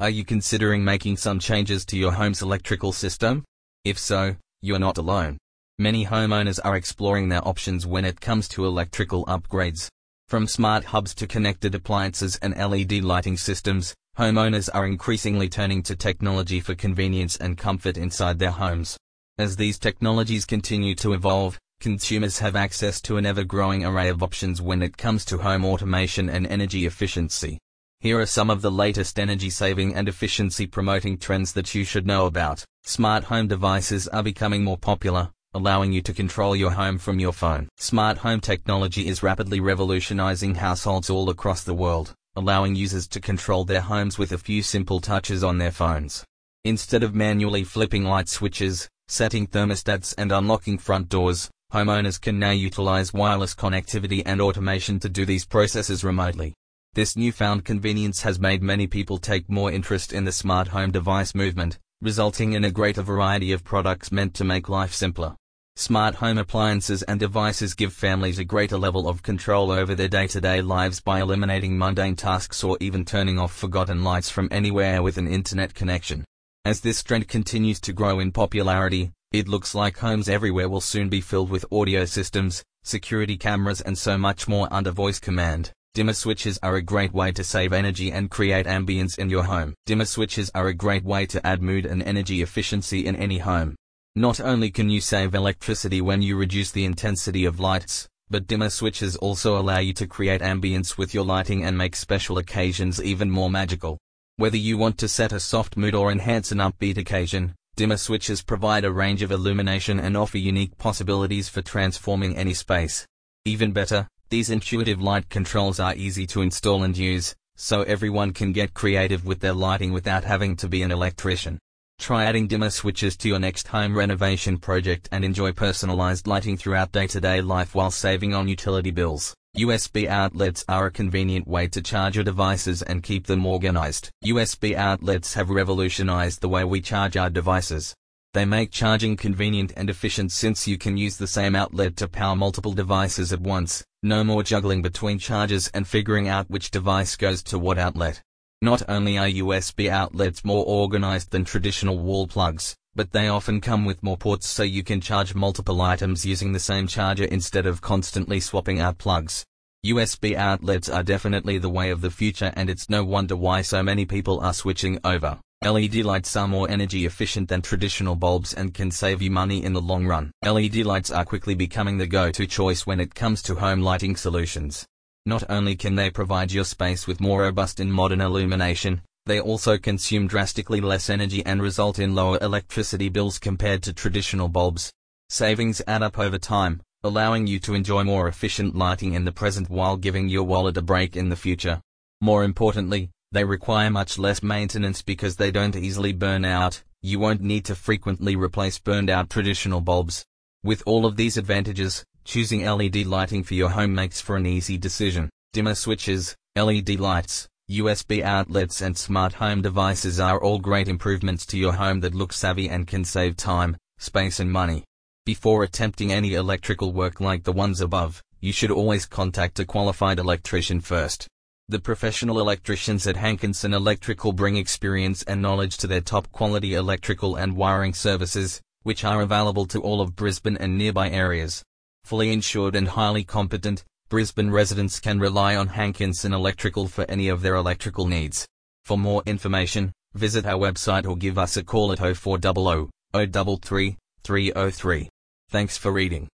Are you considering making some changes to your home's electrical system? If so, you're not alone. Many homeowners are exploring their options when it comes to electrical upgrades. From smart hubs to connected appliances and LED lighting systems, homeowners are increasingly turning to technology for convenience and comfort inside their homes. As these technologies continue to evolve, consumers have access to an ever-growing array of options when it comes to home automation and energy efficiency. Here are some of the latest energy-saving and efficiency-promoting trends that you should know about. Smart home devices are becoming more popular, allowing you to control your home from your phone. Smart home technology is rapidly revolutionizing households all across the world, allowing users to control their homes with a few simple touches on their phones. Instead of manually flipping light switches, setting thermostats and unlocking front doors, homeowners can now utilize wireless connectivity and automation to do these processes remotely. This newfound convenience has made many people take more interest in the smart home device movement, resulting in a greater variety of products meant to make life simpler. Smart home appliances and devices give families a greater level of control over their day-to-day lives by eliminating mundane tasks or even turning off forgotten lights from anywhere with an internet connection. As this trend continues to grow in popularity, it looks like homes everywhere will soon be filled with audio systems, security cameras and so much more under voice command. Dimmer switches are a great way to save energy and create ambience in your home. Dimmer switches are a great way to add mood and energy efficiency in any home. Not only can you save electricity when you reduce the intensity of lights, but dimmer switches also allow you to create ambience with your lighting and make special occasions even more magical. Whether you want to set a soft mood or enhance an upbeat occasion, dimmer switches provide a range of illumination and offer unique possibilities for transforming any space. Even better, these intuitive light controls are easy to install and use, so everyone can get creative with their lighting without having to be an electrician. Try adding dimmer switches to your next home renovation project and enjoy personalized lighting throughout day-to-day life while saving on utility bills. USB outlets are a convenient way to charge your devices and keep them organized. USB outlets have revolutionized the way we charge our devices. They make charging convenient and efficient since you can use the same outlet to power multiple devices at once. No more juggling between chargers and figuring out which device goes to what outlet. Not only are USB outlets more organized than traditional wall plugs, but they often come with more ports so you can charge multiple items using the same charger instead of constantly swapping out plugs. USB outlets are definitely the way of the future and it's no wonder why so many people are switching over. LED lights are more energy efficient than traditional bulbs and can save you money in the long run. LED lights are quickly becoming the go-to choice when it comes to home lighting solutions. Not only can they provide your space with more robust and modern illumination, they also consume drastically less energy and result in lower electricity bills compared to traditional bulbs. Savings add up over time, allowing you to enjoy more efficient lighting in the present while giving your wallet a break in the future. More importantly, they require much less maintenance because they don't easily burn out, you won't need to frequently replace burned out traditional bulbs. With all of these advantages, Choosing LED lighting for your home makes for an easy decision. Dimmer switches, LED lights, USB outlets and smart home devices are all great improvements to your home that look savvy and can save time, space and money. Before attempting any electrical work like the ones above, you should always contact a qualified electrician first. The professional electricians at Hankinson Electrical bring experience and knowledge to their top quality electrical and wiring services, which are available to all of Brisbane and nearby areas fully insured and highly competent, Brisbane residents can rely on Hankinson Electrical for any of their electrical needs. For more information, visit our website or give us a call at 0400 033 303. Thanks for reading.